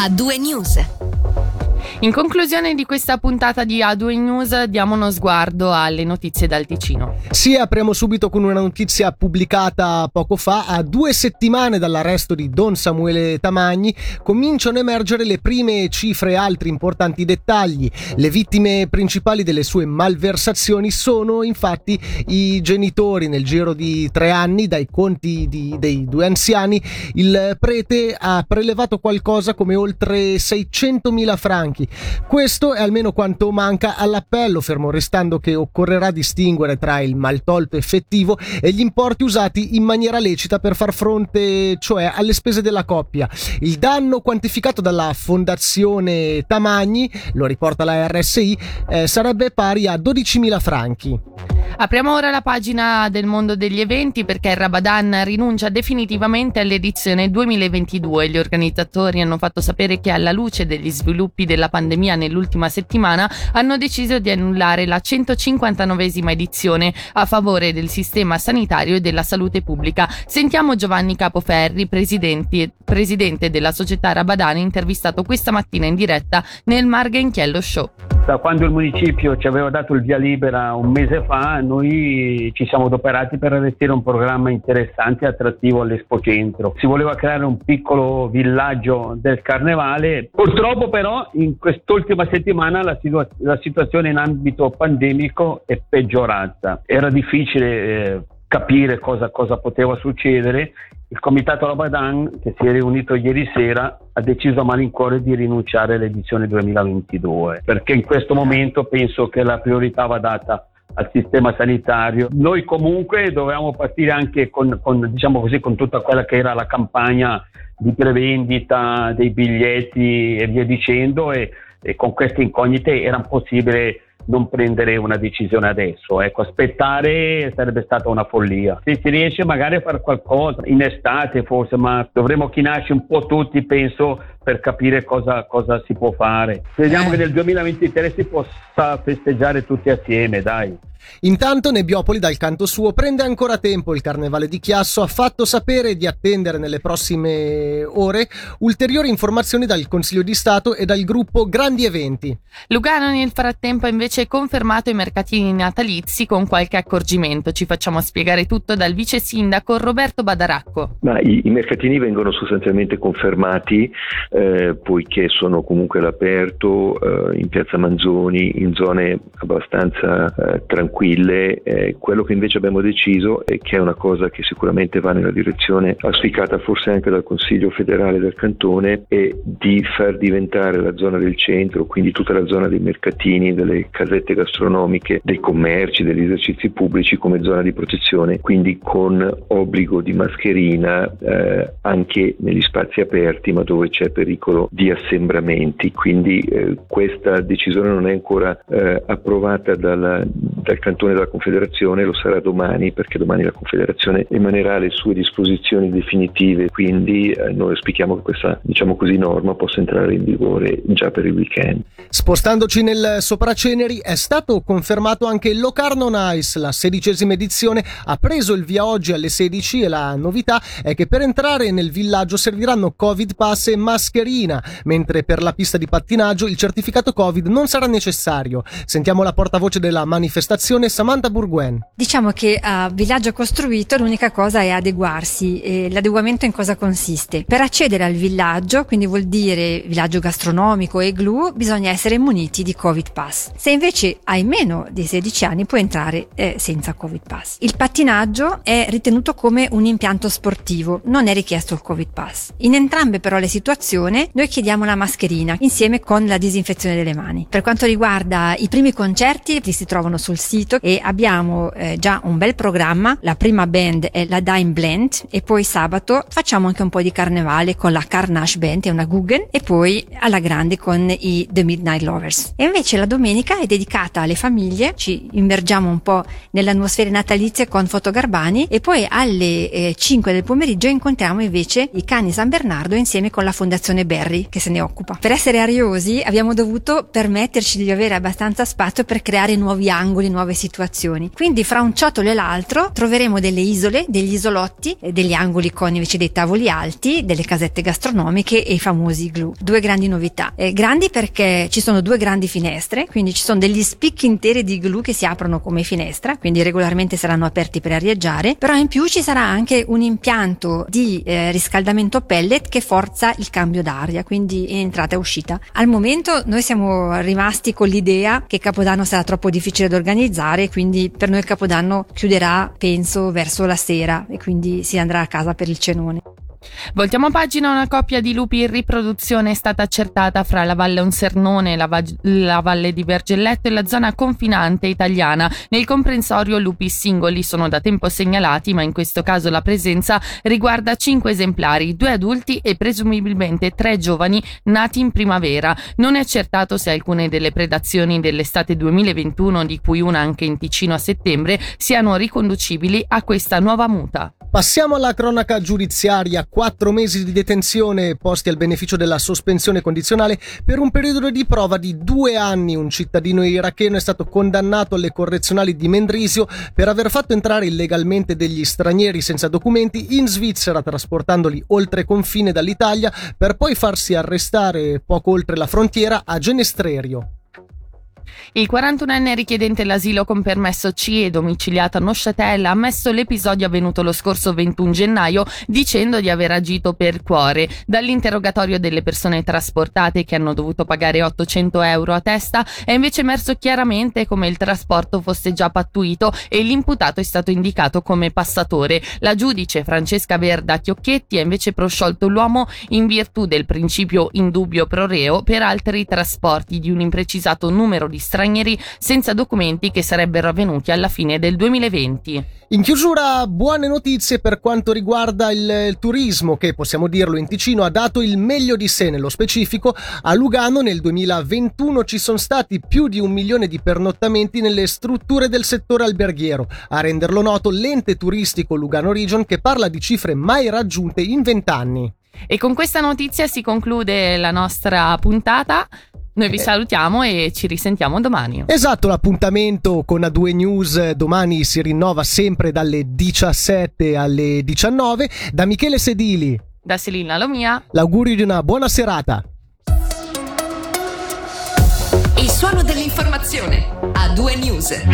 A2 News. In conclusione di questa puntata di A2 News diamo uno sguardo alle notizie dal Ticino. Sì, apriamo subito con una notizia pubblicata poco fa. A due settimane dall'arresto di Don Samuele Tamagni cominciano a emergere le prime cifre e altri importanti dettagli. Le vittime principali delle sue malversazioni sono infatti i genitori. Nel giro di tre anni, dai conti di, dei due anziani, il prete ha prelevato qualcosa come oltre 600.000 franchi questo è almeno quanto manca all'appello, fermo restando che occorrerà distinguere tra il maltolto effettivo e gli importi usati in maniera lecita per far fronte, cioè, alle spese della coppia. Il danno quantificato dalla Fondazione Tamagni, lo riporta la RSI, eh, sarebbe pari a 12.000 franchi. Apriamo ora la pagina del mondo degli eventi perché il Rabadan rinuncia definitivamente all'edizione 2022. Gli organizzatori hanno fatto sapere che alla luce degli sviluppi della pandemia nell'ultima settimana hanno deciso di annullare la 159esima edizione a favore del sistema sanitario e della salute pubblica. Sentiamo Giovanni Capoferri, presidente della società Rabadan, intervistato questa mattina in diretta nel Marghenchiello Show da quando il municipio ci aveva dato il via libera un mese fa, noi ci siamo adoperati per allestire un programma interessante e attrattivo all'Expo Centro. Si voleva creare un piccolo villaggio del carnevale. Purtroppo però in quest'ultima settimana la, situa- la situazione in ambito pandemico è peggiorata. Era difficile eh, capire cosa, cosa poteva succedere il comitato Rabadan, che si è riunito ieri sera, ha deciso a malincuore di rinunciare all'edizione 2022, perché in questo momento penso che la priorità va data al sistema sanitario. Noi comunque dovevamo partire anche con, con, diciamo così, con tutta quella che era la campagna di prevendita dei biglietti e via dicendo e, e con queste incognite era impossibile non prendere una decisione adesso. Ecco, aspettare sarebbe stata una follia. Se si riesce magari a fare qualcosa in estate forse, ma dovremmo chinarci un po' tutti, penso, per capire cosa, cosa si può fare. Speriamo eh. che nel 2023 si possa festeggiare tutti assieme, dai. Intanto Nebbiopoli dal canto suo prende ancora tempo il carnevale di Chiasso, ha fatto sapere di attendere nelle prossime ore ulteriori informazioni dal Consiglio di Stato e dal gruppo Grandi Eventi. Lugano nel frattempo ha invece confermato i mercatini natalizi con qualche accorgimento. Ci facciamo spiegare tutto dal vice sindaco Roberto Badaracco. Ma i, i mercatini vengono sostanzialmente confermati eh, poiché sono comunque all'aperto eh, in piazza Manzoni, in zone abbastanza eh, tranquille tranquille. Eh, quello che invece abbiamo deciso, e che è una cosa che sicuramente va nella direzione auspicata forse anche dal Consiglio federale del Cantone, è di far diventare la zona del centro, quindi tutta la zona dei mercatini, delle casette gastronomiche, dei commerci, degli esercizi pubblici come zona di protezione, quindi con obbligo di mascherina eh, anche negli spazi aperti, ma dove c'è pericolo di assembramenti. Quindi eh, questa decisione non è ancora eh, approvata dalla, dal cantone della Confederazione, lo sarà domani perché domani la Confederazione emanerà le sue disposizioni definitive, quindi eh, noi auspichiamo che questa diciamo così, norma possa entrare in vigore già per il weekend. Spostandoci nel Sopraceneri è stato confermato anche il Locarno Nice, la sedicesima edizione ha preso il via oggi alle 16 e la novità è che per entrare nel villaggio serviranno Covid Pass e mascherina, mentre per la pista di pattinaggio il certificato Covid non sarà necessario. Sentiamo la portavoce della manifestazione Fondazione Samantha Burguen. Diciamo che a villaggio costruito l'unica cosa è adeguarsi. E l'adeguamento in cosa consiste? Per accedere al villaggio, quindi vuol dire villaggio gastronomico e glu, bisogna essere muniti di Covid Pass. Se invece hai meno di 16 anni puoi entrare eh, senza Covid Pass. Il pattinaggio è ritenuto come un impianto sportivo, non è richiesto il Covid Pass. In entrambe però le situazioni noi chiediamo la mascherina insieme con la disinfezione delle mani. Per quanto riguarda i primi concerti, si trovano sul sito sito e abbiamo eh, già un bel programma. La prima band è la Dime Blend e poi sabato facciamo anche un po' di carnevale con la Carnage Band, è una Guggen, e poi alla grande con i The Midnight Lovers. E invece la domenica è dedicata alle famiglie, ci immergiamo un po' nell'atmosfera natalizia con Fotogarbani e poi alle eh, 5 del pomeriggio incontriamo invece i cani San Bernardo insieme con la Fondazione Berry che se ne occupa. Per essere ariosi abbiamo dovuto permetterci di avere abbastanza spazio per creare nuovi angoli, nuove situazioni. Quindi fra un ciotolo e l'altro troveremo delle isole, degli isolotti, degli angoli con invece dei tavoli alti, delle casette gastronomiche e i famosi igloo. Due grandi novità. Eh, grandi perché ci sono due grandi finestre, quindi ci sono degli spicchi interi di igloo che si aprono come finestra, quindi regolarmente saranno aperti per arieggiare, però in più ci sarà anche un impianto di eh, riscaldamento pellet che forza il cambio d'aria, quindi in entrata e uscita. Al momento noi siamo rimasti con l'idea che Capodanno sarà troppo difficile da organizzare, quindi per noi Capodanno chiuderà, penso, verso la sera e quindi si andrà a casa per il cenone. Voltiamo pagina, una coppia di lupi in riproduzione è stata accertata fra la Valle Onsernone, la, va- la Valle di Vergelletto e la zona confinante italiana. Nel comprensorio lupi singoli sono da tempo segnalati, ma in questo caso la presenza riguarda cinque esemplari, due adulti e presumibilmente tre giovani nati in primavera. Non è accertato se alcune delle predazioni dell'estate 2021, di cui una anche in Ticino a settembre, siano riconducibili a questa nuova muta. Passiamo alla cronaca giudiziaria. Quattro mesi di detenzione posti al beneficio della sospensione condizionale per un periodo di prova di due anni. Un cittadino iracheno è stato condannato alle correzionali di Mendrisio per aver fatto entrare illegalmente degli stranieri senza documenti in Svizzera, trasportandoli oltre confine dall'Italia per poi farsi arrestare poco oltre la frontiera a Genestrerio. Il 41enne richiedente l'asilo con permesso C e domiciliato a Neuchâtel ha ammesso l'episodio avvenuto lo scorso 21 gennaio dicendo di aver agito per cuore. Dall'interrogatorio delle persone trasportate che hanno dovuto pagare 800 euro a testa è invece emerso chiaramente come il trasporto fosse già pattuito e l'imputato è stato indicato come passatore. La giudice Francesca Verda Chiocchetti ha invece prosciolto l'uomo in virtù del principio indubbio pro reo per altri trasporti di un imprecisato numero di stranieri senza documenti che sarebbero avvenuti alla fine del 2020. In chiusura, buone notizie per quanto riguarda il turismo che, possiamo dirlo in Ticino, ha dato il meglio di sé nello specifico. A Lugano nel 2021 ci sono stati più di un milione di pernottamenti nelle strutture del settore alberghiero. A renderlo noto l'ente turistico Lugano Region che parla di cifre mai raggiunte in vent'anni. E con questa notizia si conclude la nostra puntata. Noi vi salutiamo e ci risentiamo domani. Esatto, l'appuntamento con A2 News domani si rinnova sempre dalle 17 alle 19. Da Michele Sedili. Da Selina Lomia. L'augurio di una buona serata. Il suono dell'informazione. A2 News.